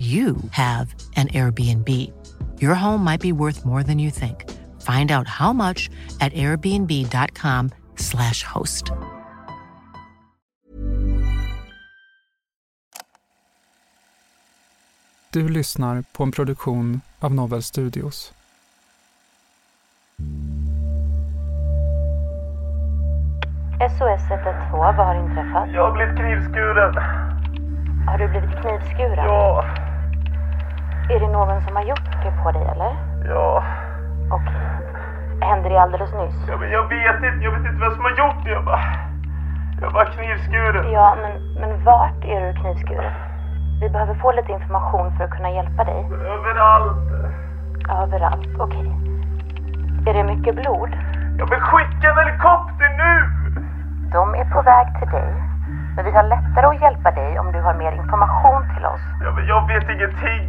you have an Airbnb. Your home might be worth more than you think. Find out how much at airbnb.com/slash host. Du lyssnar på en produktion av Novel Studios. SOS 112, vad har inträffat? Jag har blivit knivskuren. Har du blivit knivskuren? Ja, Är det någon som har gjort det på dig eller? ja. Okej. Hände det alldeles nyss? ja men jag vet inte, jag vet inte vem som har gjort det. Jag bara... Jag bara knivskuren. Ja, men, men vart är du knivskuren? Vi behöver få lite information för att kunna hjälpa dig. Överallt. Överallt, okej. Är det mycket blod? Jag vill skicka en helikopter nu! De är på väg till dig. Men vi har lättare att hjälpa dig om du har mer information till oss. Ja, men jag vet ingenting.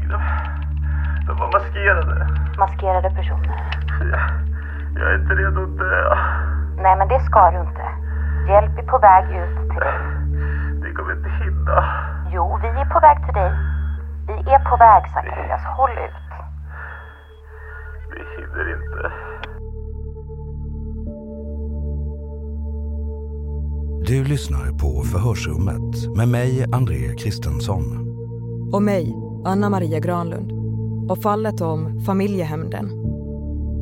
De, var maskerade. Maskerade personer. Jag, jag är inte redo att dö. Nej, men det ska du inte. Hjälp är på väg ut till dig. Det kommer inte hinna. Jo, vi är på väg till dig. Vi är på väg, Zacharias. Håll ut. Vi hinner inte. Du lyssnar på Förhörsrummet med mig, André Kristensson. Och mig, Anna Maria Granlund. Och fallet om familjehämnden.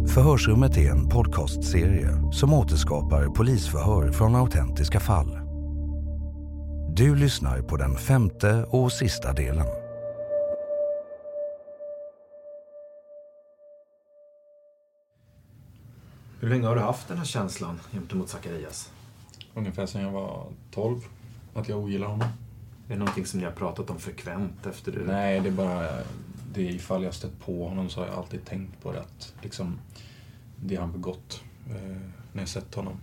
Förhörsrummet är en podcastserie som återskapar polisförhör från autentiska fall. Du lyssnar på den femte och sista delen. Hur länge har du haft den här känslan gentemot Zacharias? Ungefär sedan jag var 12. Att jag ogillar honom. Är det någonting som ni har pratat om frekvent efter du... Nej, det är bara det är ifall jag stött på honom så har jag alltid tänkt på det att liksom det han begått eh, när jag sett honom.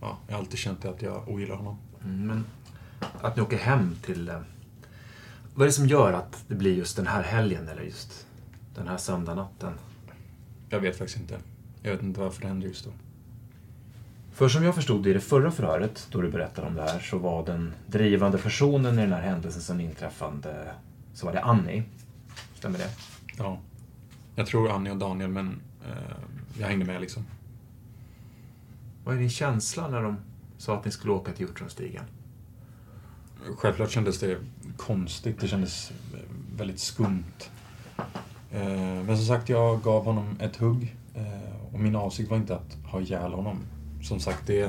Ja, jag har alltid känt att jag ogillar honom. Mm, men att ni åker hem till... eh, Vad är det som gör att det blir just den här helgen eller just den här söndagnatten? Jag vet faktiskt inte. Jag vet inte varför det hände just då. För som jag förstod det i det förra förhöret, då du berättade om det här, så var den drivande personen i den här händelsen som inträffade, så var det Annie. Stämmer det? Ja. Jag tror Annie och Daniel, men eh, jag hängde med liksom. Vad är din känsla när de sa att ni skulle åka till Hjortronstigen? Självklart kändes det konstigt. Det kändes väldigt skumt. Eh, Men som sagt, jag gav honom ett hugg. eh, Och min avsikt var inte att ha ihjäl honom. Som sagt, det...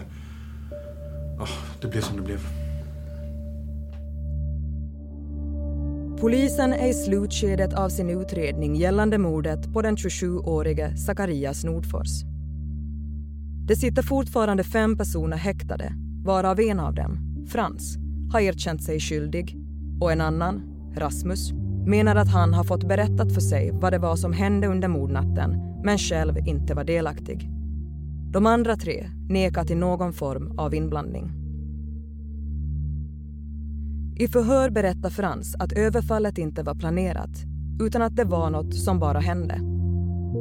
ah, Det blev som det blev. Polisen är i slutskedet av sin utredning gällande mordet på den 27-årige Zacharias Nordfors. Det sitter fortfarande fem personer häktade, varav en av dem, Frans, har erkänt sig skyldig och en annan, Rasmus, menar att han har fått berättat för sig vad det var som hände under mordnatten men själv inte var delaktig. De andra tre nekar till någon form av inblandning. I förhör berättar Frans att överfallet inte var planerat utan att det var något som bara hände.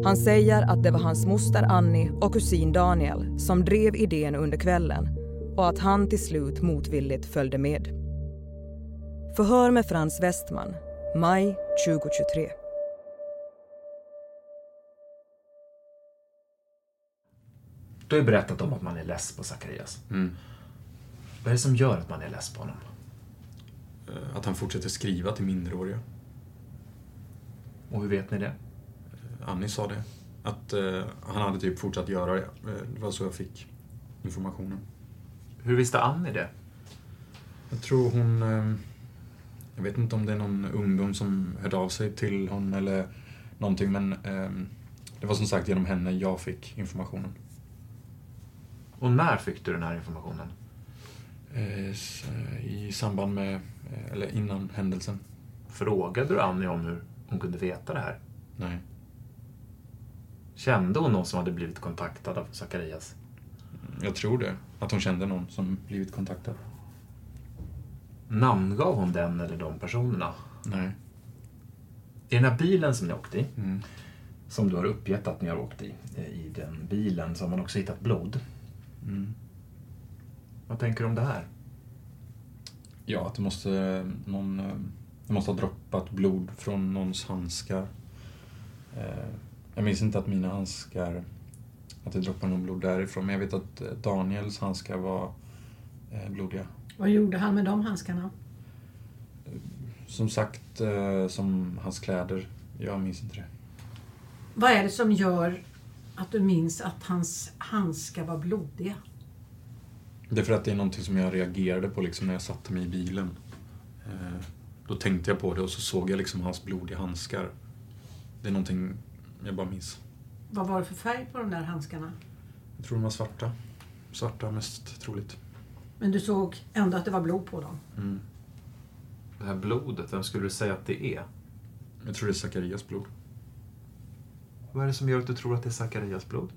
Han säger att det var hans moster Annie och kusin Daniel som drev idén under kvällen och att han till slut motvilligt följde med. Förhör med Frans Westman, maj 2023. Du har ju berättat om att man är less på Zacharias. Mm. Vad är det som gör att man är less på honom? Eh, Att han fortsätter skriva till minderåriga. Och hur vet ni det? Annie sa det. Att eh, han hade typ fortsatt göra det. Eh, Det var så jag fick informationen. Hur visste Annie det? Jag tror hon... Eh, jag vet inte om det är någon ungdom som hörde av sig till honom eller någonting men eh, det var som sagt genom henne jag fick informationen. Och när fick du den här informationen? Eh, eh, I samband med, eh, eller innan händelsen. Frågade du Annie om hur hon kunde veta det här? Nej. Kände hon någon som hade blivit kontaktad av Zacharias? Jag tror det. Att hon kände någon som blivit kontaktad. Namngav hon den eller de personerna? Nej. I den här bilen som ni åkte i, Mm. som du har uppgett att ni har åkt i, eh, i den bilen så har man också hittat blod. Mm. Vad tänker du om det här? Ja, att det måste, någon, det måste ha droppat blod från någons handskar. Eh, Jag minns inte att mina handskar, att det droppade någon blod därifrån, men jag vet att eh, Daniels handskar var eh, blodiga. Vad gjorde han med de handskarna? Som sagt, som hans kläder. Jag minns inte det. Vad är det som gör att du minns att hans handskar var blodiga? Det är för att det är någonting som jag reagerade på liksom när jag satte mig i bilen. Eh, Då tänkte jag på det och så såg jag liksom hans blodiga handskar. Det är någonting jag bara minns. Vad var det för färg på de där handskarna? Jag tror de var svarta. Svarta mest troligt. Men du såg ändå att det var blod på dem. Mm. Det här blodet, vem skulle du säga att det är? Jag tror det är Zacharias blod. Vad är det som gör att du tror att det är Zacharias blod?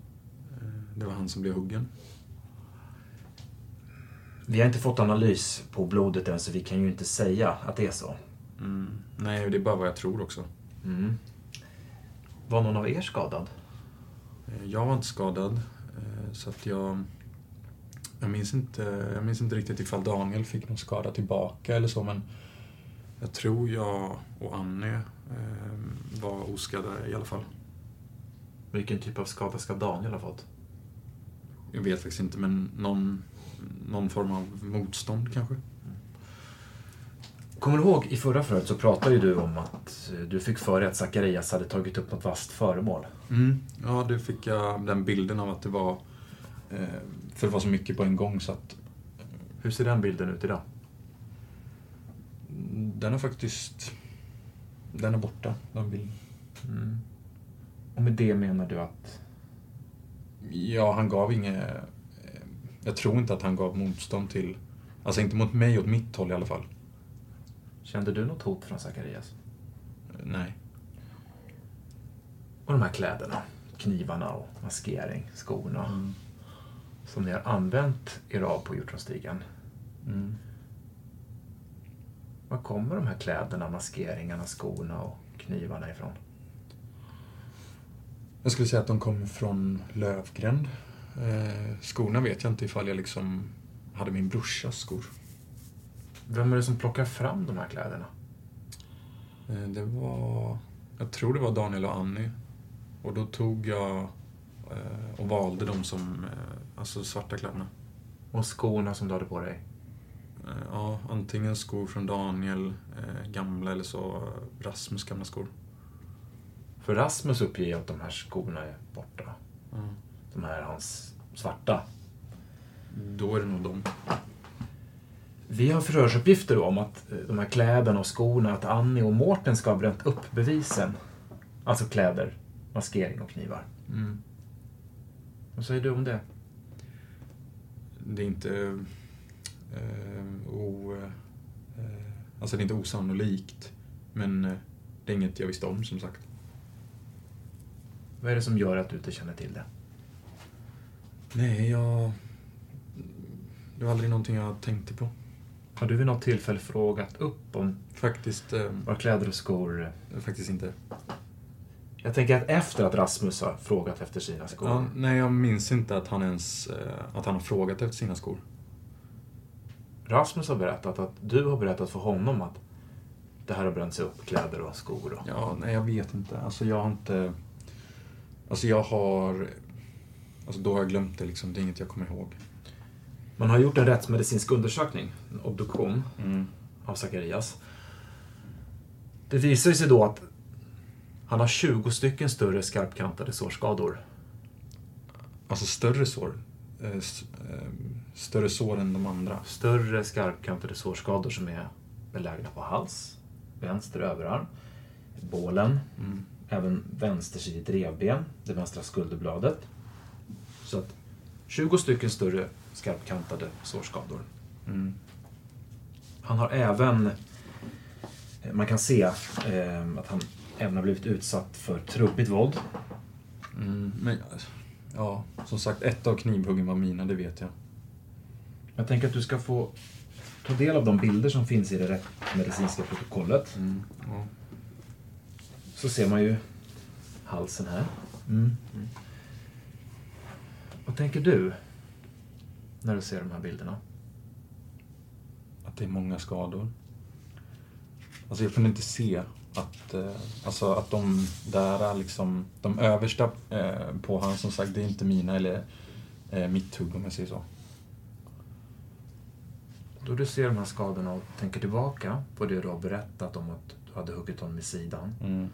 Eh, Det var han som blev huggen. Vi har inte fått analys på blodet än så vi kan ju inte säga att det är så. Mm. Nej, det är bara vad jag tror också. Mm. Var någon av er skadad? Eh, Jag var inte skadad, eh, så att jag... Jag minns, inte, jag minns inte riktigt ifall Daniel fick någon skada tillbaka eller så, men jag tror jag och Annie eh, var oskadda i alla fall. Vilken typ av skada ska Daniel ha fått? Jag vet faktiskt inte, men någon, någon form av motstånd kanske. Kommer du ihåg i förra förhöret så pratade ju du om att eh, du fick för dig att Zacharias hade tagit upp något vasst föremål. Mm. Ja, det fick jag den bilden av att det var... Eh, för det var så mycket på en gång så att... Hur ser den bilden ut idag? Den är faktiskt... Den är borta, den bilden. Mm. Och med det menar du att... Ja, han gav inget... Jag tror inte att han gav motstånd till... Alltså inte mot mig, åt mitt håll i alla fall. Kände du något hot från Zacharias? Nej. Och de här kläderna, knivarna och maskering, skorna. Som ni har använt er av på Hjortronstigen. Mm. Var kommer de här kläderna, maskeringarna, skorna och knivarna ifrån? Jag skulle säga att de kom från Lövgränd. Eh, skorna vet jag inte ifall jag liksom hade min brorsas skor. Vem är det som plockar fram de här kläderna? Eh, det var... Jag tror det var Daniel och Annie. Och då tog jag eh, och valde de som... Eh, alltså svarta kläderna. Och skorna som du hade på dig? Eh, ja, antingen skor från Daniel, eh, gamla, eller så Rasmus gamla skor. För Rasmus uppger att de här skorna är borta. Mm. De här hans svarta. Då är det nog de. Vi har förhörsuppgifter om att eh, de här kläderna och skorna, att Annie och Mårten ska ha bränt upp bevisen. Alltså kläder, maskering och knivar. Mm. Vad säger du om det? Det är inte... Eh, o, eh, alltså det är inte osannolikt. Men eh, det är inget jag visste om som sagt. Vad är det som gör att du inte känner till det? Nej, jag... Det var aldrig någonting jag tänkte på. Har du vid något tillfälle frågat upp om Faktiskt... Eh, var kläder och skor... Faktiskt inte. Jag tänker att efter att Rasmus har frågat efter sina skor. Ja, nej, jag minns inte att han ens eh, att han har frågat efter sina skor. Rasmus har berättat att du har berättat för honom att det här har bränts upp, kläder och skor. Och... Ja, nej jag vet inte. Alltså jag har inte... Alltså jag har... Alltså då har jag glömt det liksom. Det är inget jag kommer ihåg. Man har gjort en rättsmedicinsk undersökning, en obduktion, Mm. av Zacharias. Det visar sig då att han har 20 stycken större skarpkantade sårskador. Alltså större sår? Eh, eh, större sår än de andra? Större skarpkantade sårskador som är belägna på hals, vänster överarm, bålen, Mm. även vänstersidigt revben, det vänstra skulderbladet. Så att 20 stycken större skarpkantade sårskador. Mm. Han har även, eh, man kan se eh, att han även har blivit utsatt för trubbigt våld. Mm. Men, ja, som sagt, ett av knivhuggen var mina, det vet jag. Jag tänker att du ska få ta del av de bilder som finns i det rättsmedicinska protokollet. Mm. Ja. Så ser man ju halsen här. Mm. Vad tänker du när du ser de här bilderna? Att det är många skador. Alltså jag kunde inte se att, eh, alltså att de där är liksom, de översta eh, på han som sagt, det är inte mina eller eh, mitt hugg om jag säger så. Då du ser de här skadorna och tänker tillbaka på det du har berättat om att du hade huggit honom i sidan. Mm.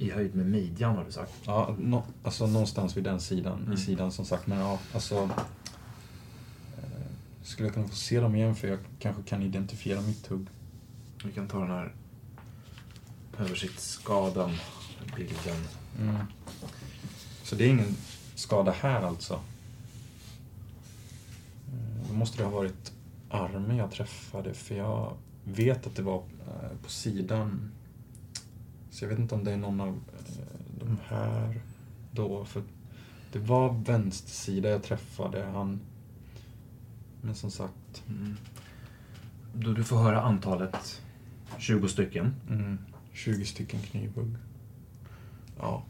I höjd med midjan har du sagt. Ja, nå, alltså någonstans vid den sidan, Mm. i sidan som sagt. Men ja, alltså... Eh, skulle jag kunna få se dem igen för jag kanske kan identifiera mitt hugg. Vi kan ta den här översiktsskadan, bilden. Mm. Så det är ingen skada här alltså? Eh, Då måste det ha varit armen jag träffade för jag vet att det var eh, på sidan. Så jag vet inte om det är någon av eh, de här då. För det var vänster sida jag träffade han. Men som sagt. Mm. Då du får höra antalet 20 stycken. Mm, 20 stycken knivhugg. Ja,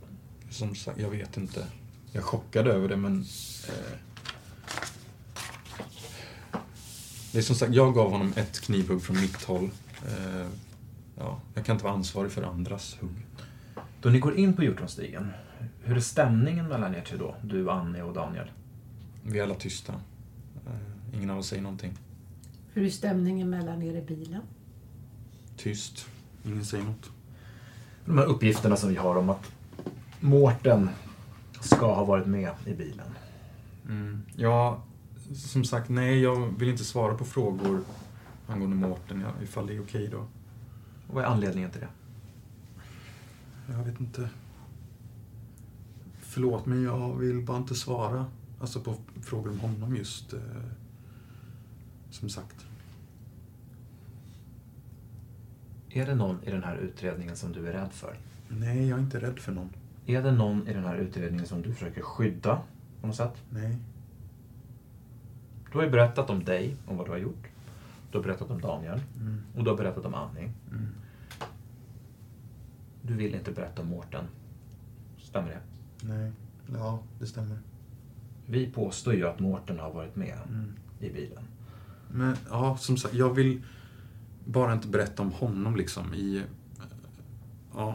som sagt, jag vet inte. Jag är chockad över det, men... Eh, det är som sagt, jag gav honom ett knivhugg från mitt håll. Eh, jag kan inte vara ansvarig för andras hugg. Då ni går in på Hjortronstigen, hur är stämningen mellan er tre då? Du, Annie och Daniel? Vi är alla tysta. Eh, ingen av oss säger någonting. Hur är stämningen mellan er i bilen? Tyst. Ingen säger något. De här uppgifterna som vi har om att Mårten ska ha varit med i bilen. Mm. Ja, som sagt, nej, jag vill inte svara på frågor angående Mårten, ja, ifall det är okej då. Och vad är anledningen till det? Jag vet inte. Förlåt, men jag vill bara inte svara alltså på frågor om honom just. Eh, som sagt. Är det någon i den här utredningen som du är rädd för? Nej, jag är inte rädd för någon. Är det någon i den här utredningen som du försöker skydda på något sätt? Nej. Du har ju berättat om dig, om vad du har gjort. Du har berättat om Daniel. Mm. Och du har berättat om Annie. Mm. Du vill inte berätta om Mårten. Stämmer det? Nej. Ja, det stämmer. Vi påstår ju att Mårten har varit med Mm. i bilen. Men ja, som sagt, jag vill bara inte berätta om honom liksom i... eh, Ja.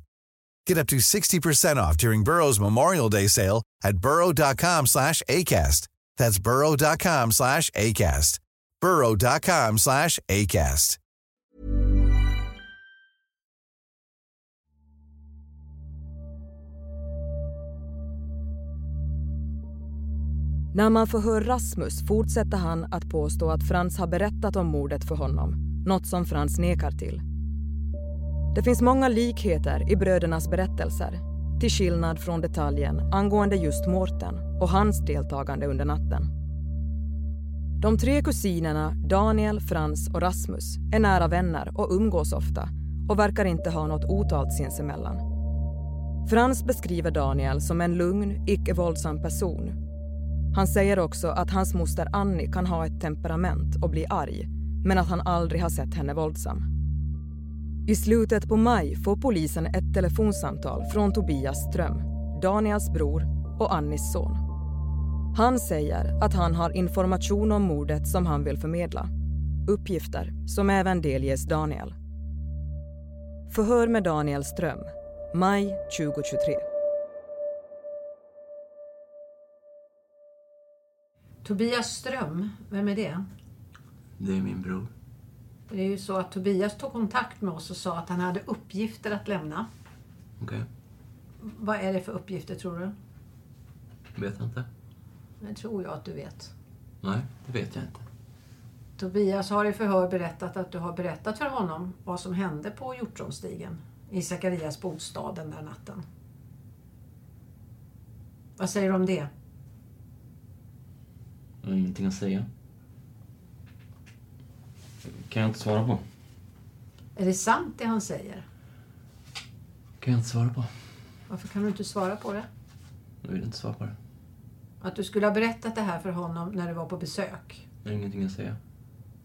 Get up to 60% off during Burrow's Memorial Day sale at burrow.com slash ACAST. That's burrow.com slash ACAST. burrow.com slash ACAST. När man förhör Rasmus fortsätter han att påstå att Frans har berättat om mordet för honom, något som Frans nekar till. Det finns många likheter i brödernas berättelser, till skillnad från detaljen angående just Mårten och hans deltagande under natten. De tre kusinerna Daniel, Frans och Rasmus är nära vänner och umgås ofta och verkar inte ha något otalt sinsemellan. Frans beskriver Daniel som en lugn, icke-våldsam person. Han säger också att hans moster Annie kan ha ett temperament och bli arg men att han aldrig har sett henne våldsam. I slutet på maj får polisen ett telefonsamtal från Tobias Ström, Daniels bror och Annis son. Han säger att han har information om mordet som han vill förmedla. Uppgifter som även delges Daniel. Förhör med Daniel Ström, maj 2023. Tobias Ström, vem är det? Det är min bror. Det är ju så att Tobias tog kontakt med oss och sa att han hade uppgifter att lämna. Okej. Vad är det för uppgifter tror du? Vet jag inte. Det tror jag att du vet. Nej, det vet jag inte. Tobias har i förhör berättat att du har berättat för honom vad som hände på Hjortronstigen i Sakarias bostad den där natten. Vad säger du om det? Jag har ingenting att säga. Kan jag inte svara på. Är det sant det han säger? Kan jag inte svara på. Varför kan du inte svara på det? Jag vill inte svara på det. Att du skulle ha berättat det här för honom när du var på besök. Jag har ingenting att säga.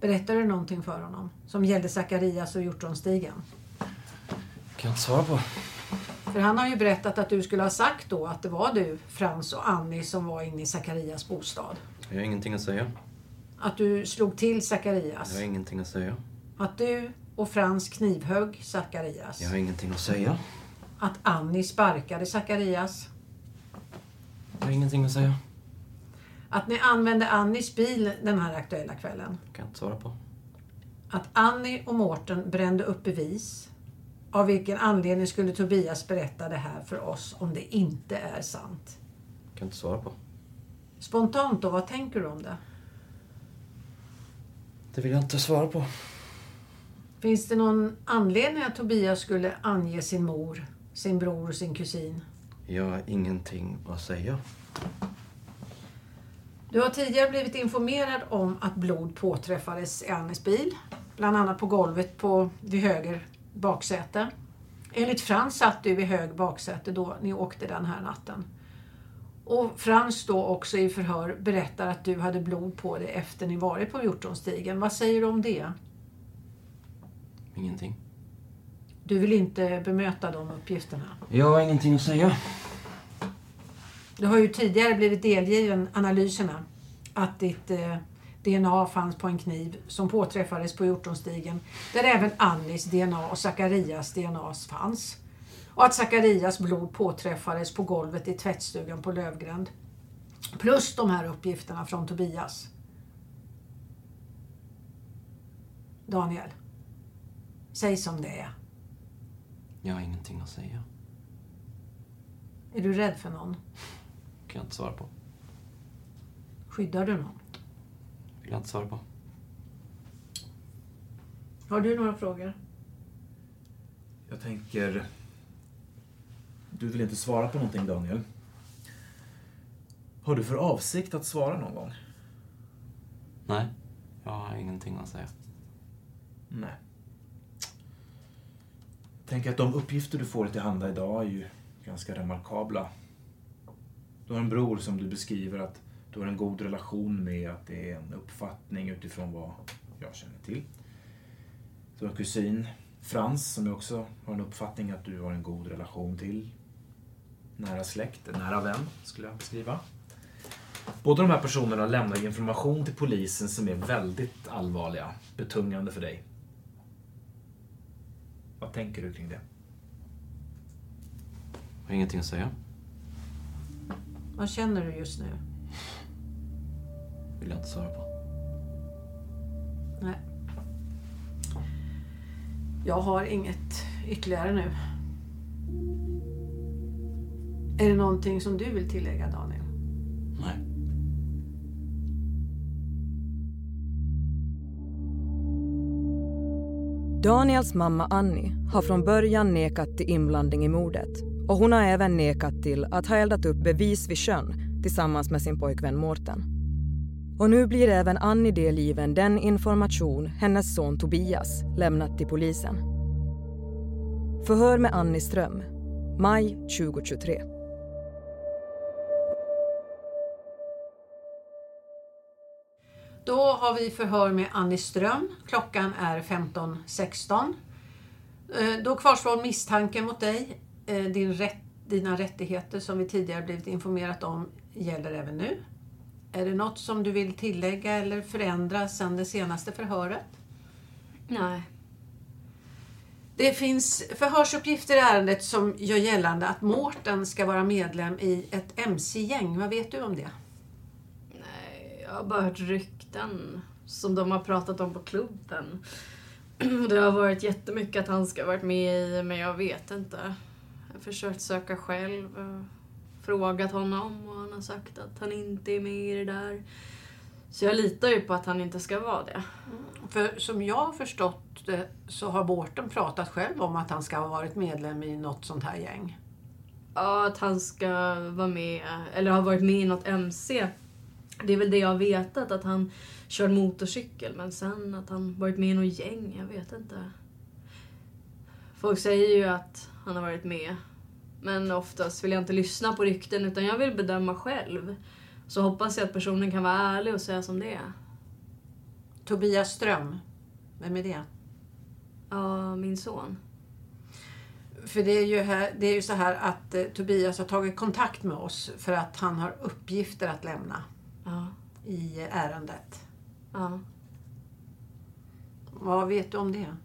Berättade du någonting för honom? Som gällde Sakarias och Hjortronstigen? Kan jag inte svara på. För han har ju berättat att du skulle ha sagt då att det var du, Frans och Annie som var inne i Sakarias bostad. Jag har ingenting att säga. Att du slog till Sakarias. Jag har ingenting att säga. Att du och Frans knivhögg Sakarias. Jag har ingenting att säga. Att Annie sparkade Sakarias. Jag har ingenting att säga. Att ni använde Annies bil den här aktuella kvällen. Kan jag inte svara på. Att Annie och Mårten brände upp bevis. Av vilken anledning skulle Tobias berätta det här för oss om det inte är sant? Kan jag inte svara på. Spontant då, vad tänker du om det? Det vill jag inte svara på. Finns det någon anledning att Tobias skulle ange sin mor, sin bror och sin kusin? Jag har ingenting att säga. Du har tidigare blivit informerad om att blod påträffades i Annis bil. Bland annat på golvet på, vid höger baksäte. Enligt Frans satt du vid hög baksäte då ni åkte den här natten. Och Frans då också i förhör berättar att du hade blod på dig efter ni varit på Hjortronstigen. Vad säger du om det? Ingenting. Du vill inte bemöta de uppgifterna? Jag har ingenting att säga. Du har ju tidigare blivit delgiven analyserna att ditt eh, DNA fanns på en kniv som påträffades på Hjortronstigen där även Annis DNA och Zacharias DNA fanns. Och att Zacharias blod påträffades på golvet i tvättstugan på Lövgränd. Plus de här uppgifterna från Tobias. Daniel, säg som det är. Jag har ingenting att säga. Är du rädd för någon? kan jag inte svara på. Skyddar du någon? vill jag inte svara på. Har du några frågor? Jag tänker... Du vill inte svara på någonting, Daniel. Har du för avsikt att svara någon gång? Nej, jag har ingenting att säga. Nej. Tänker att de uppgifter du får till handa idag är ju ganska remarkabla. Du har en bror som du beskriver att du har en god relation med, att det är en uppfattning utifrån vad jag känner till. Du har en kusin, Frans, som jag också har en uppfattning att du har en god relation till. Nära släkt, en nära vän, skulle jag beskriva. Båda de här personerna lämnar information till polisen som är väldigt allvarliga, betungande för dig. Vad tänker du kring det? Jag har ingenting att säga. Vad känner du just nu? vill jag inte svara på. Nej. Jag har inget ytterligare nu. Är det någonting som du vill tillägga, Daniel? Nej. Daniels mamma Annie har från början nekat till inblandning i mordet och hon har även nekat till att ha eldat upp bevis vid sjön tillsammans med sin pojkvän Mårten. Och nu blir även Annie delgiven den information hennes son Tobias lämnat till polisen. Förhör med Annie Ström, maj 2023. Då har vi förhör med Annie Ström. Klockan är 15.16. Eh, Då kvarstår misstanken mot dig. Eh, Din rätt, dina rättigheter som vi tidigare blivit informerat om gäller även nu. Är det något som du vill tillägga eller förändra sedan det senaste förhöret? Nej. Det finns förhörsuppgifter i ärendet som gör gällande att Mårten ska vara medlem i ett MC-gäng. Vad vet du om det? Jag har bara hört rykten som de har pratat om på klubben. Det har varit jättemycket att han ska ha varit med i, men jag vet inte. Jag har försökt söka själv, och frågat honom och han har sagt att han inte är med i det där. Så jag litar ju på att han inte ska vara det. För som jag har förstått det så har Mårten pratat själv om att han ska ha varit medlem i något sånt här gäng. Ja, att han ska vara med, eller har varit med i något MC. Det är väl det jag har vetat, att han kör motorcykel. Men sen att han varit med i något gäng, jag vet inte. Folk säger ju att han har varit med. Men oftast vill jag inte lyssna på rykten utan jag vill bedöma själv. Så hoppas jag att personen kan vara ärlig och säga som det är. Tobias Ström, vem är det? Ja, min son. För det är ju, här, det är ju så här att eh, Tobias har tagit kontakt med oss för att han har uppgifter att lämna Ja. i ärendet. Ja. Vad vet du om det?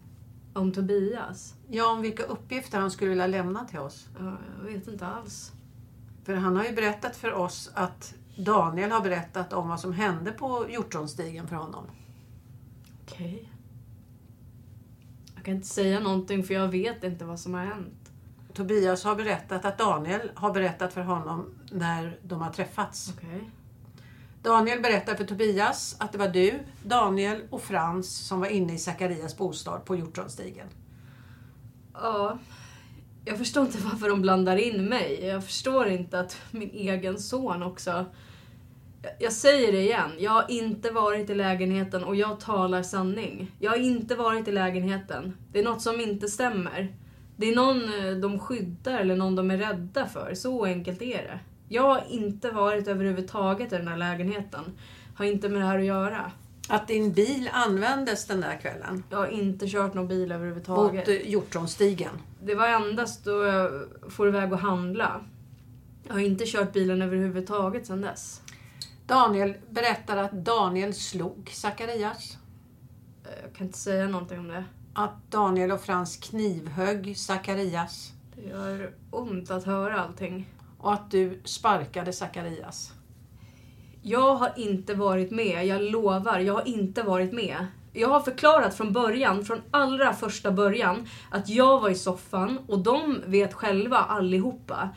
Om Tobias? Ja, om vilka uppgifter han skulle vilja lämna till oss. Ja, jag vet inte alls. För han har ju berättat för oss att Daniel har berättat om vad som hände på Hjortronstigen för honom. Okej. Jag kan inte säga någonting för jag vet inte vad som har hänt. Tobias har berättat att Daniel har berättat för honom när de har träffats. Okej. Daniel berättar för Tobias att det var du, Daniel och Frans som var inne i Sakarias bostad på Hjortronstigen. Ja. Jag förstår inte varför de blandar in mig. Jag förstår inte att min egen son också... Jag- säger det igen. Jag har inte varit i lägenheten och jag talar sanning. Jag har inte varit i lägenheten. Det är något som inte stämmer. Det är någon eh, de skyddar eller någon de är rädda för. Så enkelt är det. Jag har inte varit överhuvudtaget i den här lägenheten. Har inte med det här att göra. Att din bil användes den där kvällen? Jag har inte kört någon bil överhuvudtaget. Mot eh, Hjortronstigen? Det var endast då jag får iväg och handla. Jag har inte kört bilen överhuvudtaget sedan dess. Daniel berättar att Daniel slog Zacharias. Jag kan inte säga någonting om det. Att Daniel och Frans knivhögg Zacharias. Det gör ont att höra allting. Och att du sparkade Zacharias. Jag har inte varit med, jag lovar. Jag har inte varit med. Jag har förklarat från början, från allra första början, att jag var i soffan och de vet själva allihopa.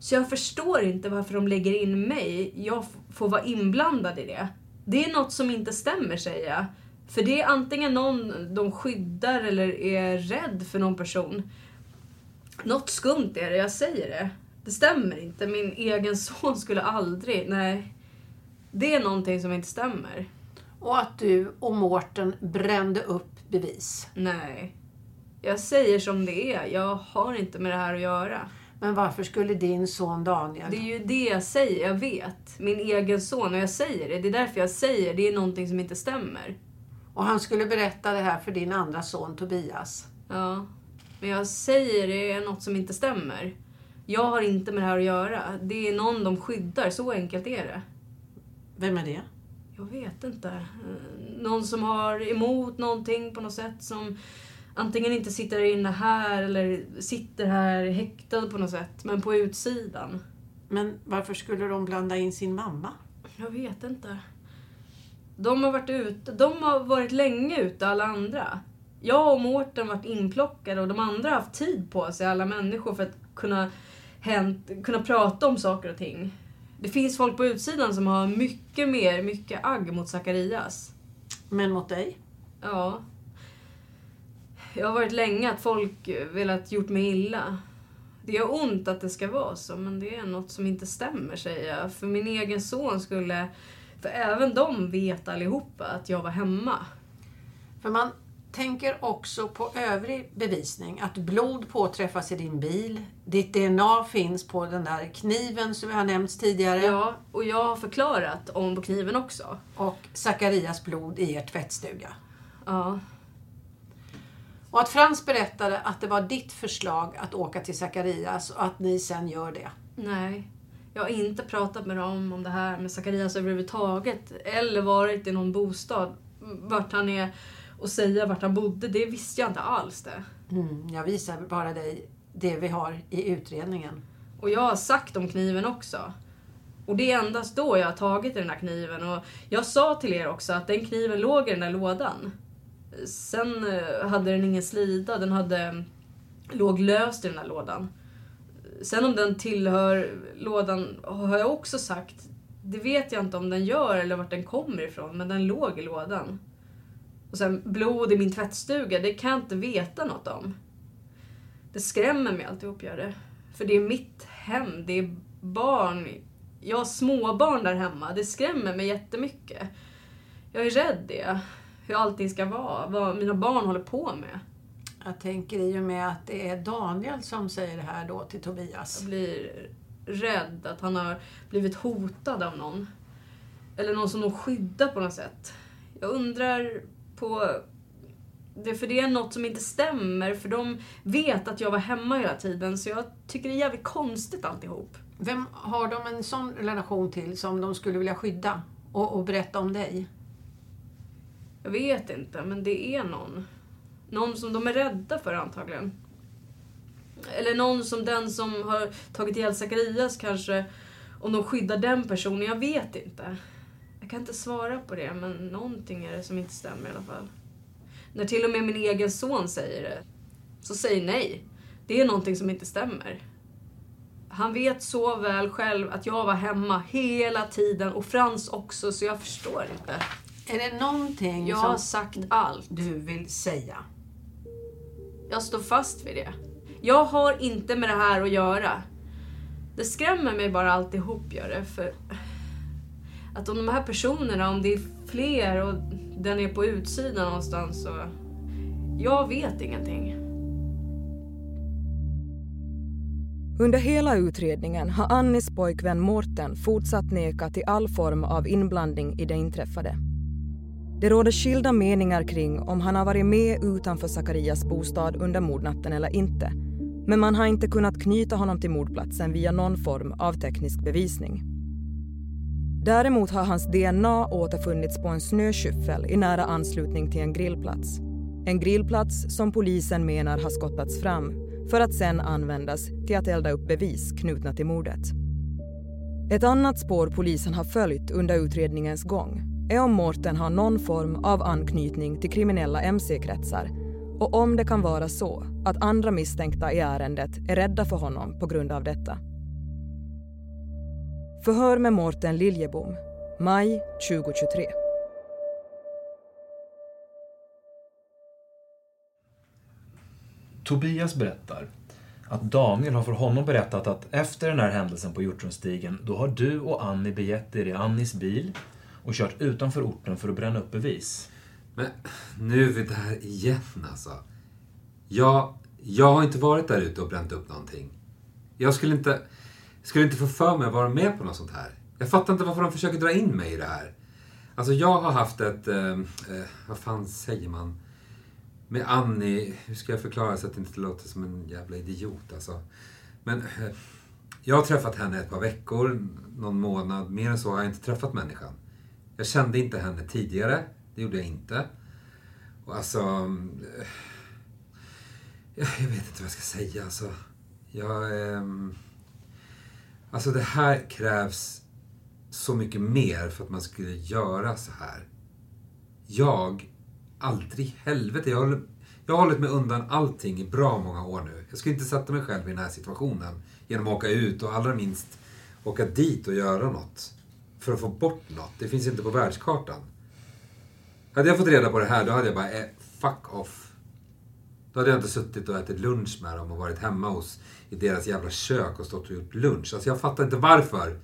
Så jag förstår inte varför de lägger in mig. Jag får vara inblandad i det. Det är något som inte stämmer säger jag. För det är antingen någon de skyddar eller är rädd för någon person. Något skumt är det, jag säger det. Det stämmer inte. Min egen son skulle aldrig, nej. Det är någonting som inte stämmer. Och att du och Mårten brände upp bevis. Nej. Jag säger som det är. Jag har inte med det här att göra. Men varför skulle din son Daniel... Det är ju det jag säger. Jag vet. Min egen son. Och jag säger det. Det är därför jag säger det är någonting som inte stämmer. Och han skulle berätta det här för din andra son Tobias. Ja. Men jag säger det är något som inte stämmer. Jag har inte med det här att göra. Det är någon de skyddar. Så enkelt är det. Vem är det? Jag vet inte. Någon som har emot någonting på något sätt som antingen inte sitter inne här eller sitter här häktad på något sätt, men på utsidan. Men varför skulle de blanda in sin mamma? Jag vet inte. De har varit ute, de har varit länge ute alla andra. Jag och Mårten har varit inplockade och de andra har haft tid på sig, alla människor, för att kunna, hänt, kunna prata om saker och ting. Det finns folk på utsidan som har mycket mer, mycket agg mot Zacharias. Men mot dig? Ja. Jag har varit länge att folk velat gjort mig illa. Det gör ont att det ska vara så, men det är något som inte stämmer, säger jag. För min egen son skulle... För även de vet allihopa att jag var hemma. För man tänker också på övrig bevisning. Att blod påträffas i din bil. Ditt DNA finns på den där kniven som har nämnts tidigare. Ja, och jag har förklarat om kniven också. Och Zacharias blod i er tvättstuga. Ja. Och att Frans berättade att det var ditt förslag att åka till Zacharias och att ni sen gör det. Nej. Jag har inte pratat med dem om det här med Zacharias överhuvudtaget. Eller varit i någon bostad. Vart han är och säga vart han bodde, det visste jag inte alls det. Mm, jag visar bara dig det vi har i utredningen. Och jag har sagt om kniven också. Och det är endast då jag har tagit i den här kniven. Och jag sa till er också att den kniven låg i den där lådan. Sen eh, hade den ingen slida, den hade, låg löst i den där lådan. Sen om den tillhör lådan har jag också sagt. Det vet jag inte om den gör eller vart den kommer ifrån, men den låg i lådan. Och sen blod i min tvättstuga, det kan jag inte veta något om. Det skrämmer mig alltihop, gör det. För det är mitt hem, det är barn. Jag har småbarn där hemma. Det skrämmer mig jättemycket. Jag är rädd det. Hur allting ska vara, vad mina barn håller på med. Jag tänker i och med att det är Daniel som säger det här då till Tobias. Jag blir rädd att han har blivit hotad av någon. Eller någon som de skyddar på något sätt. Jag undrar på... Det, för det är något som inte stämmer, för de vet att jag var hemma hela tiden. Så jag tycker det är jävligt konstigt alltihop. Vem har de en sån relation till som de skulle vilja skydda och, och berätta om dig? Jag vet inte, men det är någon. Någon som de är rädda för antagligen. Eller någon som den som har tagit ihjäl Zacharias kanske. Om de skyddar den personen, jag vet inte. Jag kan inte svara på det, men någonting är det som inte stämmer i alla fall. När till och med min egen son säger det, så säg nej. Det är någonting som inte stämmer. Han vet så väl själv att jag var hemma hela tiden och Frans också, så jag förstår inte. Är det någonting Jag som har sagt allt. du vill säga? Jag står fast vid det. Jag har inte med det här att göra. Det skrämmer mig bara alltihop, gör det. För att om de här personerna, om det är fler och den är på utsidan någonstans så... Jag vet ingenting. Under hela utredningen har Annis pojkvän Mårten fortsatt neka till all form av inblandning i det inträffade. Det råder skilda meningar kring om han har varit med utanför Sakarias bostad under mordnatten eller inte. Men man har inte kunnat knyta honom till mordplatsen via någon form av teknisk bevisning. Däremot har hans DNA återfunnits på en snöskyffel i nära anslutning till en grillplats. En grillplats som polisen menar har skottats fram för att sen användas till att elda upp bevis knutna till mordet. Ett annat spår polisen har följt under utredningens gång är om Mårten har någon form av anknytning till kriminella mc-kretsar och om det kan vara så att andra misstänkta i ärendet är rädda för honom på grund av detta. Förhör med Mårten Liljebom, maj 2023. Tobias berättar att Daniel har för honom berättat att efter den här händelsen på Hjortronstigen, då har du och Annie begett er i Annis bil och kört utanför orten för att bränna upp bevis. Men nu är vi där igen alltså. Jag, jag har inte varit där ute och bränt upp någonting. Jag skulle inte, skulle inte få för mig att vara med på något sånt här. Jag fattar inte varför de försöker dra in mig i det här. Alltså jag har haft ett, eh, eh, vad fan säger man? Med Annie, hur ska jag förklara så att det inte låter som en jävla idiot alltså. Men eh, jag har träffat henne ett par veckor, någon månad. Mer än så har jag inte träffat människan. Jag kände inte henne tidigare. Det gjorde jag inte. Och alltså... eh, Jag, vet inte vad jag ska säga alltså. Jag... Eh, Alltså det här krävs så mycket mer för att man skulle göra så här. Jag, aldrig i helvete. Jag, håller, jag har hållit mig undan allting i bra många år nu. Jag skulle inte sätta mig själv i den här situationen genom att åka ut och allra minst åka dit och göra något. För att få bort något. Det finns inte på världskartan. Hade jag fått reda på det här, då hade jag bara, eh, fuck off. Då hade jag inte suttit och ätit lunch med dem och varit hemma hos, i deras jävla kök och stått och gjort lunch. Alltså jag fattar inte varför.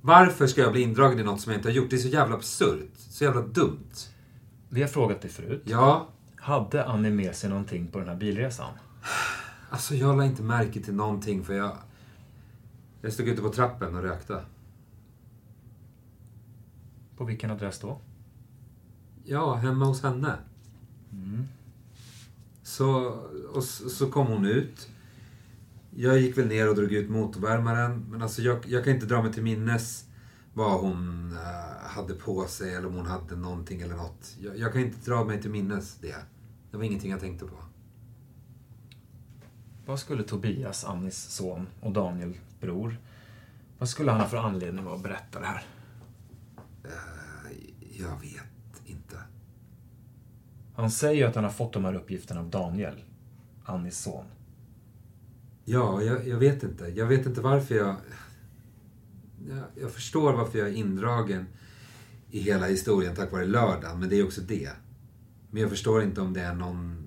Varför ska jag bli indragen i något som jag inte har gjort? Det är så jävla absurt. Så jävla dumt. Vi har frågat dig förut. Ja? Hade Annie med sig någonting på den här bilresan? Alltså jag la inte märke till någonting för jag... Jag stod ute på trappen och rökte. På vilken adress då? Ja, hemma hos henne. Mm. Så, och så, kom hon ut. Jag gick väl ner och drog ut motorvärmaren. Men alltså jag, jag kan inte dra mig till minnes vad hon eh, hade på sig eller om hon hade någonting eller något. Jag, jag kan inte dra mig till minnes det. Det var ingenting jag tänkte på. Vad skulle Tobias, Annis son och Daniel, bror, vad skulle han ha för anledning att berätta det här? Eh, jag vet inte. Han säger att han har fått de här uppgifterna av Daniel, Annis son. Ja, jag, jag vet inte. Jag vet inte varför jag... Jag, jag förstår varför jag är indragen i hela historien tack vare lördagen, men det är också det. Men jag förstår inte om det är någon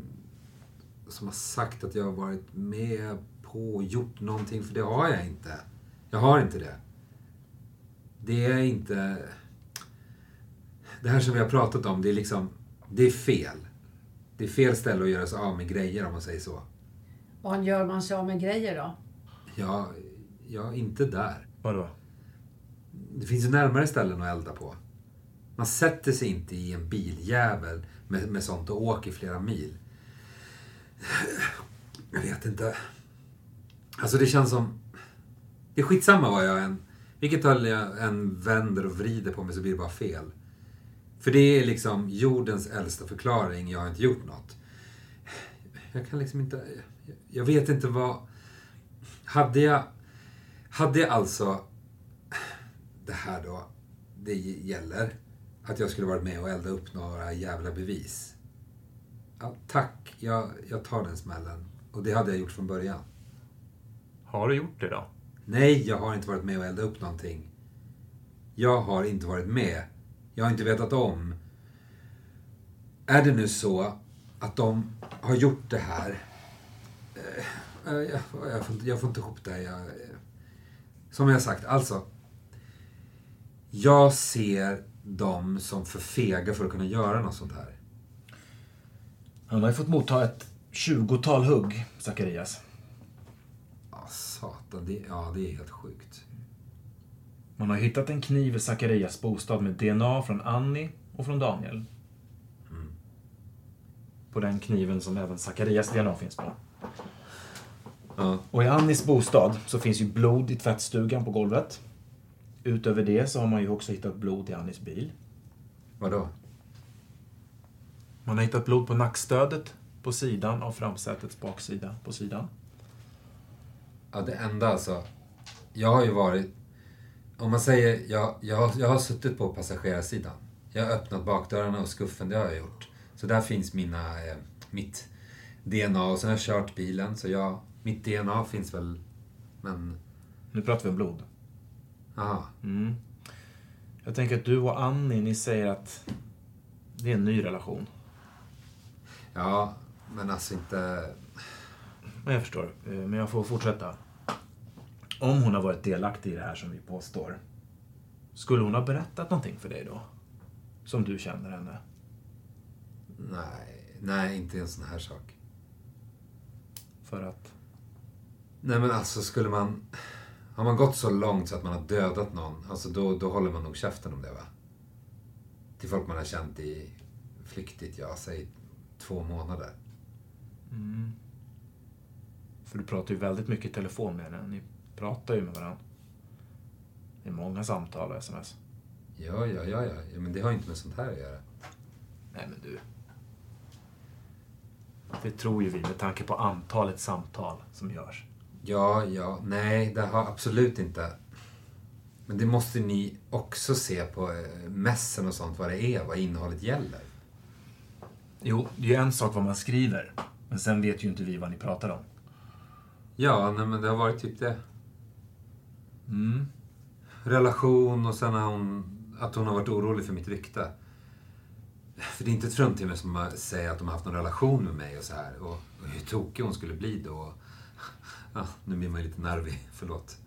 som har sagt att jag har varit med på och gjort någonting, för det har jag inte. Jag har inte det. Det är inte... Det här som vi har pratat om, det är liksom... Det är fel. Det är fel ställe att göra sig av med grejer om man säger så. Vad gör man sig av med grejer då? Ja, ja, inte där. Vadå? Det finns ju närmare ställen att elda på. Man sätter sig inte i en biljävel med, med sånt och åker flera mil. Jag vet inte. Alltså det känns som... Det är skitsamma vad jag än... Vilket håll jag än vänder och vrider på mig så blir det bara fel. För det är liksom jordens äldsta förklaring, jag har inte gjort något. Jag kan liksom inte... Jag vet inte vad... Hade jag... Hade jag alltså... Det här då, det gäller. Att jag skulle varit med och elda upp några jävla bevis. Ja, tack, jag, jag tar den smällen. Och det hade jag gjort från början. Har du gjort det då? Nej, jag har inte varit med och eldat upp någonting. Jag har inte varit med. Jag har inte vetat om. Är det nu så att de har gjort det här. Eh, Jag, jag, får, inte- jag får inte ihop det. här. Jag, som jag sagt, alltså. Jag ser dem som för fega för att kunna göra något sånt här. Han har ju fått motta ett tjugotal hugg, Zacharias. Ja, satan. Det, ja, det är helt sjukt. Man har hittat en kniv i Zacharias bostad med DNA från Annie och från Daniel. På den kniven som även Zacharias DNA finns på. Och i Annis bostad så finns ju blod i tvättstugan på golvet. Utöver det så har man ju också hittat blod i Annis bil. Vadå? Man har hittat blod på nackstödet på sidan av framsätets baksida på sidan. Ja, det enda alltså. Jag har ju varit... Om man säger, jag, jag, jag har suttit på passagerarsidan. Jag har öppnat bakdörrarna och skuffen, det har jag gjort. Så där finns mina, eh, mitt DNA och sen har jag kört bilen. Så jag, mitt DNA finns väl, men... Nu pratar vi om blod. Aha. Mm. Jag tänker att du och Annie, ni säger att det är en ny relation. Ja, men alltså inte... Men jag förstår. Eh, Men jag får fortsätta. Om hon har varit delaktig i det här som vi påstår. Skulle hon ha berättat någonting för dig då? Som du känner henne? Nej, nej, inte en sån här sak. För att? Nej men alltså skulle man... Har man gått så långt så att man har dödat någon, alltså då, då håller man nog käften om det va? Till folk man har känt i flyktigt, ja, säg två månader. Mm. För du pratar ju väldigt mycket i telefon med henne. Ni pratar ju med varandra. Det är många samtal och sms. Ja, ja, ja, ja. ja men det har ju inte med sånt här att göra. Nej men du. Det tror ju vi med tanke på antalet samtal som görs. Ja, ja, nej, det har absolut inte. Men det måste ni också se på eh, mässen och sånt, vad det är, vad innehållet gäller. Jo, det är ju en sak vad man skriver. Men sen vet ju inte vi vad ni pratar om. Ja, nej, men det har varit typ det. Mm. Relation och sen har hon, att hon har varit orolig för mitt rykte. För det är inte ett fruntimmer som säga att de har haft någon relation med mig och så här. Och, och hur tokig hon skulle bli då. Ja, nu blir man ju lite nervig, förlåt.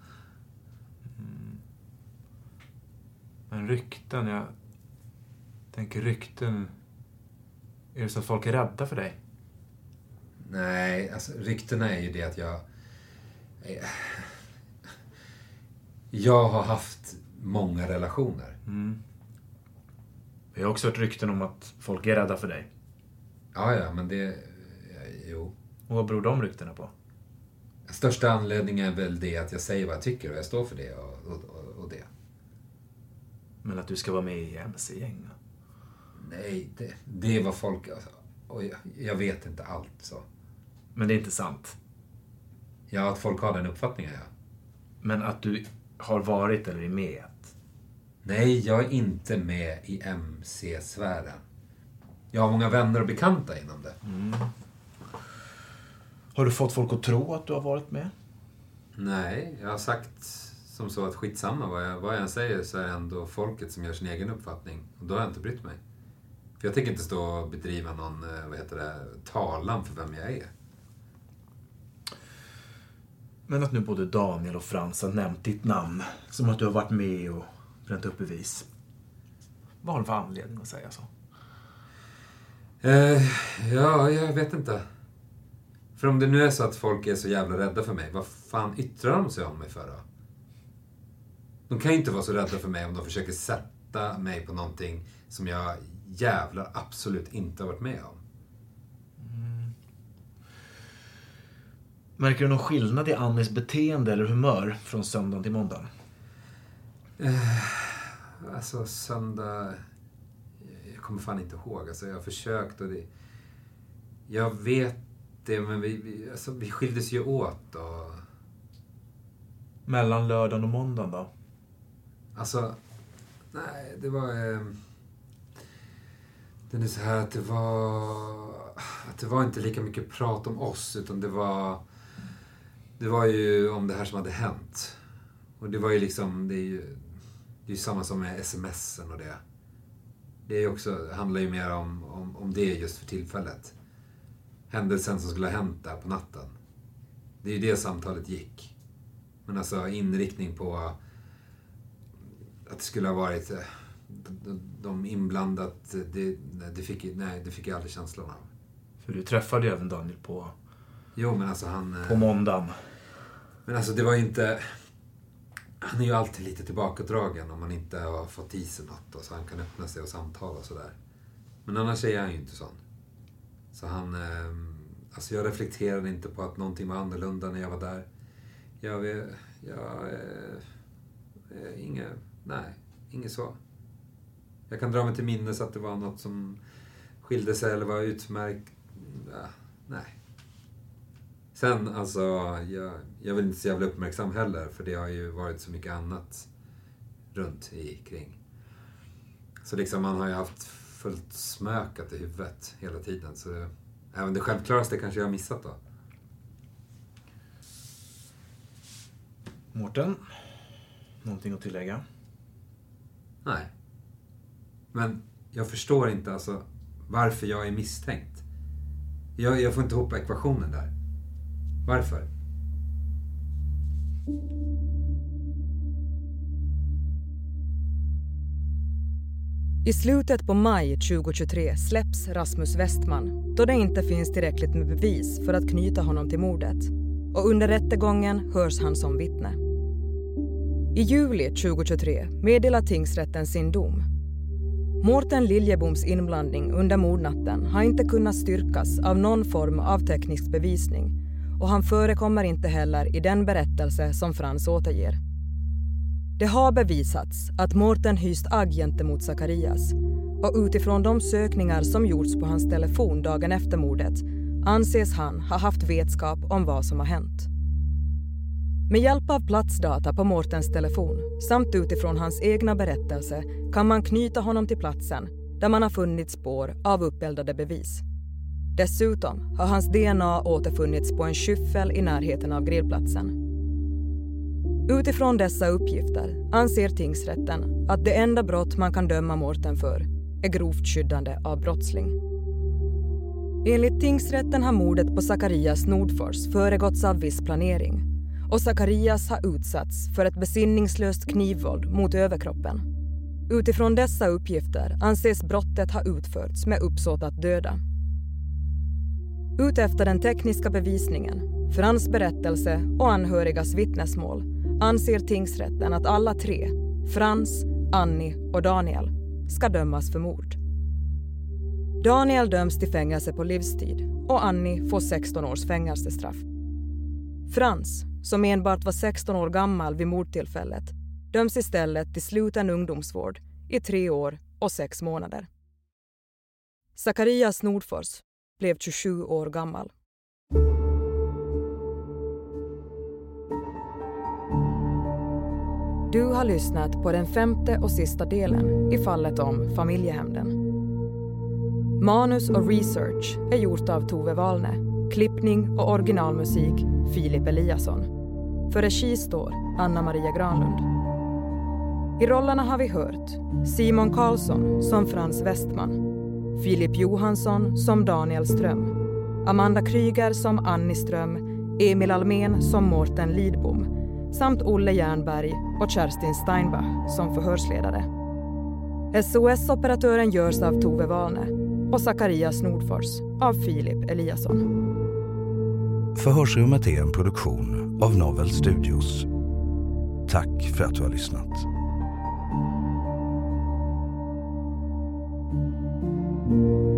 Men rykten, jag tänker rykten. Är det så att folk är rädda för dig? Nej, alltså ryktena är ju det att jag... Jag har haft många relationer. Mm. Vi har också hört rykten om att folk är rädda för dig. Ja, ja, men det... Jo. Och vad beror de ryktena på? Största anledningen är väl det att jag säger vad jag tycker och jag står för det och, och, och, det. Men att du ska vara med i MC-gäng? Nej, det, det vad folk... Alltså, och jag, jag vet inte allt så. Men det är inte sant? Ja, att folk har den uppfattningen, ja. Men att du har varit eller är med? Nej, jag är inte med i MC-sfären. Jag har många vänner och bekanta inom det. Mm. Har du fått folk att tro att du har varit med? Nej, jag har sagt som så att skitsamma vad jag, vad jag än säger så är det ändå folket som gör sin egen uppfattning. Och då har jag inte brytt mig. För jag tänker inte stå och bedriva någon, eh, vad heter det, talan för vem jag är. Men att nu både Daniel och Frans har nämnt ditt namn. Som att du har varit med och bränt upp bevis. Vad har de för anledning att säga så? Eh, ja, jag vet inte. För om det nu är så att folk är så jävla rädda för mig, vad fan yttrar de sig om mig för då? De kan ju inte vara så rädda för mig om de försöker sätta mig på någonting som jag jävlar absolut inte har varit med om. Märker du någon skillnad i Annis beteende eller humör från söndagen till måndagen? Eh, alltså söndag... Jag kommer fan inte ihåg. Alltså, jag har försökt och det... Jag vet det, men vi, vi, alltså, vi skildes ju åt och... Mellan lördagen och måndagen då? Alltså, nej, det var... Eh, det är så här att det var... Att det var inte lika mycket prat om oss, utan det var... Det var ju om det här som hade hänt. Och det var ju liksom, det är ju, det är ju samma som med smsen och det. Det är också, handlar ju mer om, om, om det just för tillfället. Händelsen som skulle ha hänt där på natten. Det är ju det samtalet gick. Men alltså inriktning på att det skulle ha varit eh, de, inblandat, det, det, fick, nej, det fick jag aldrig känslan av. För du träffade ju även Daniel på, Jo, men alltså han... eh, på måndagen. Men alltså det var ju inte... Han är ju alltid lite tillbakadragen om man inte har fått i sig något och så han kan öppna sig och samtala och sådär. Men annars är han ju inte sån. Så han... Ehm, alltså jag reflekterade inte på att någonting var annorlunda när jag var där. Jag... Jag... jag eh, eh inget... Nej, inget så. Jag kan dra mig till minnes att det var något som skilde sig eller var utmärkt. Ja, nej. Sen, alltså, jag, jag vill inte så jävla uppmärksam heller, för det har ju varit så mycket annat runt i kring. Så liksom, man har ju haft fullt smökat i huvudet hela tiden, så även det självklaraste kanske jag har missat då. Mårten? Någonting att tillägga? Nej. Men jag förstår inte alltså varför jag är misstänkt. Jag, jag får inte ihop ekvationen där. Varför? I slutet på maj 2023 släpps Rasmus Westman då det inte finns tillräckligt med bevis för att knyta honom till mordet. Och under rättegången hörs han som vittne. I juli 2023 meddelar tingsrätten sin dom. Mårten Liljeboms inblandning under mordnatten har inte kunnat styrkas av någon form av teknisk bevisning och han förekommer inte heller i den berättelse som Frans återger. Det har bevisats att Mårten hyst agg gentemot Zacharias och utifrån de sökningar som gjorts på hans telefon dagen efter mordet anses han ha haft vetskap om vad som har hänt. Med hjälp av platsdata på Mårtens telefon samt utifrån hans egna berättelse kan man knyta honom till platsen där man har funnit spår av uppeldade bevis. Dessutom har hans DNA återfunnits på en skyffel i närheten av grillplatsen. Utifrån dessa uppgifter anser tingsrätten att det enda brott man kan döma Mårten för är grovt skyddande av brottsling. Enligt tingsrätten har mordet på Sakarias Nordfors föregåtts av viss planering och Sakarias har utsatts för ett besinningslöst knivvåld mot överkroppen. Utifrån dessa uppgifter anses brottet ha utförts med uppsåt att döda. Utefter den tekniska bevisningen, Frans berättelse och anhörigas vittnesmål anser tingsrätten att alla tre, Frans, Annie och Daniel, ska dömas för mord. Daniel döms till fängelse på livstid och Annie får 16 års fängelsestraff. Frans, som enbart var 16 år gammal vid mordtillfället, döms istället till sluten ungdomsvård i tre år och sex månader. Zacharias Nordfors blev 27 år gammal. Du har lyssnat på den femte och sista delen i fallet om familjehämnden. Manus och research är gjort av Tove Wahlne. Klippning och originalmusik Filip Eliasson. För regi står Anna Maria Granlund. I rollerna har vi hört Simon Karlsson som Frans Westman Filip Johansson som Daniel Ström, Amanda Kryger som Annie Ström, Emil Almen som Mårten Lidbom samt Olle Jernberg och Kerstin Steinbach som förhörsledare. SOS-operatören görs av Tove Wahlne och Zacharias Nordfors av Filip Eliasson. Förhörsrummet är en produktion av Novel Studios. Tack för att du har lyssnat. Hey,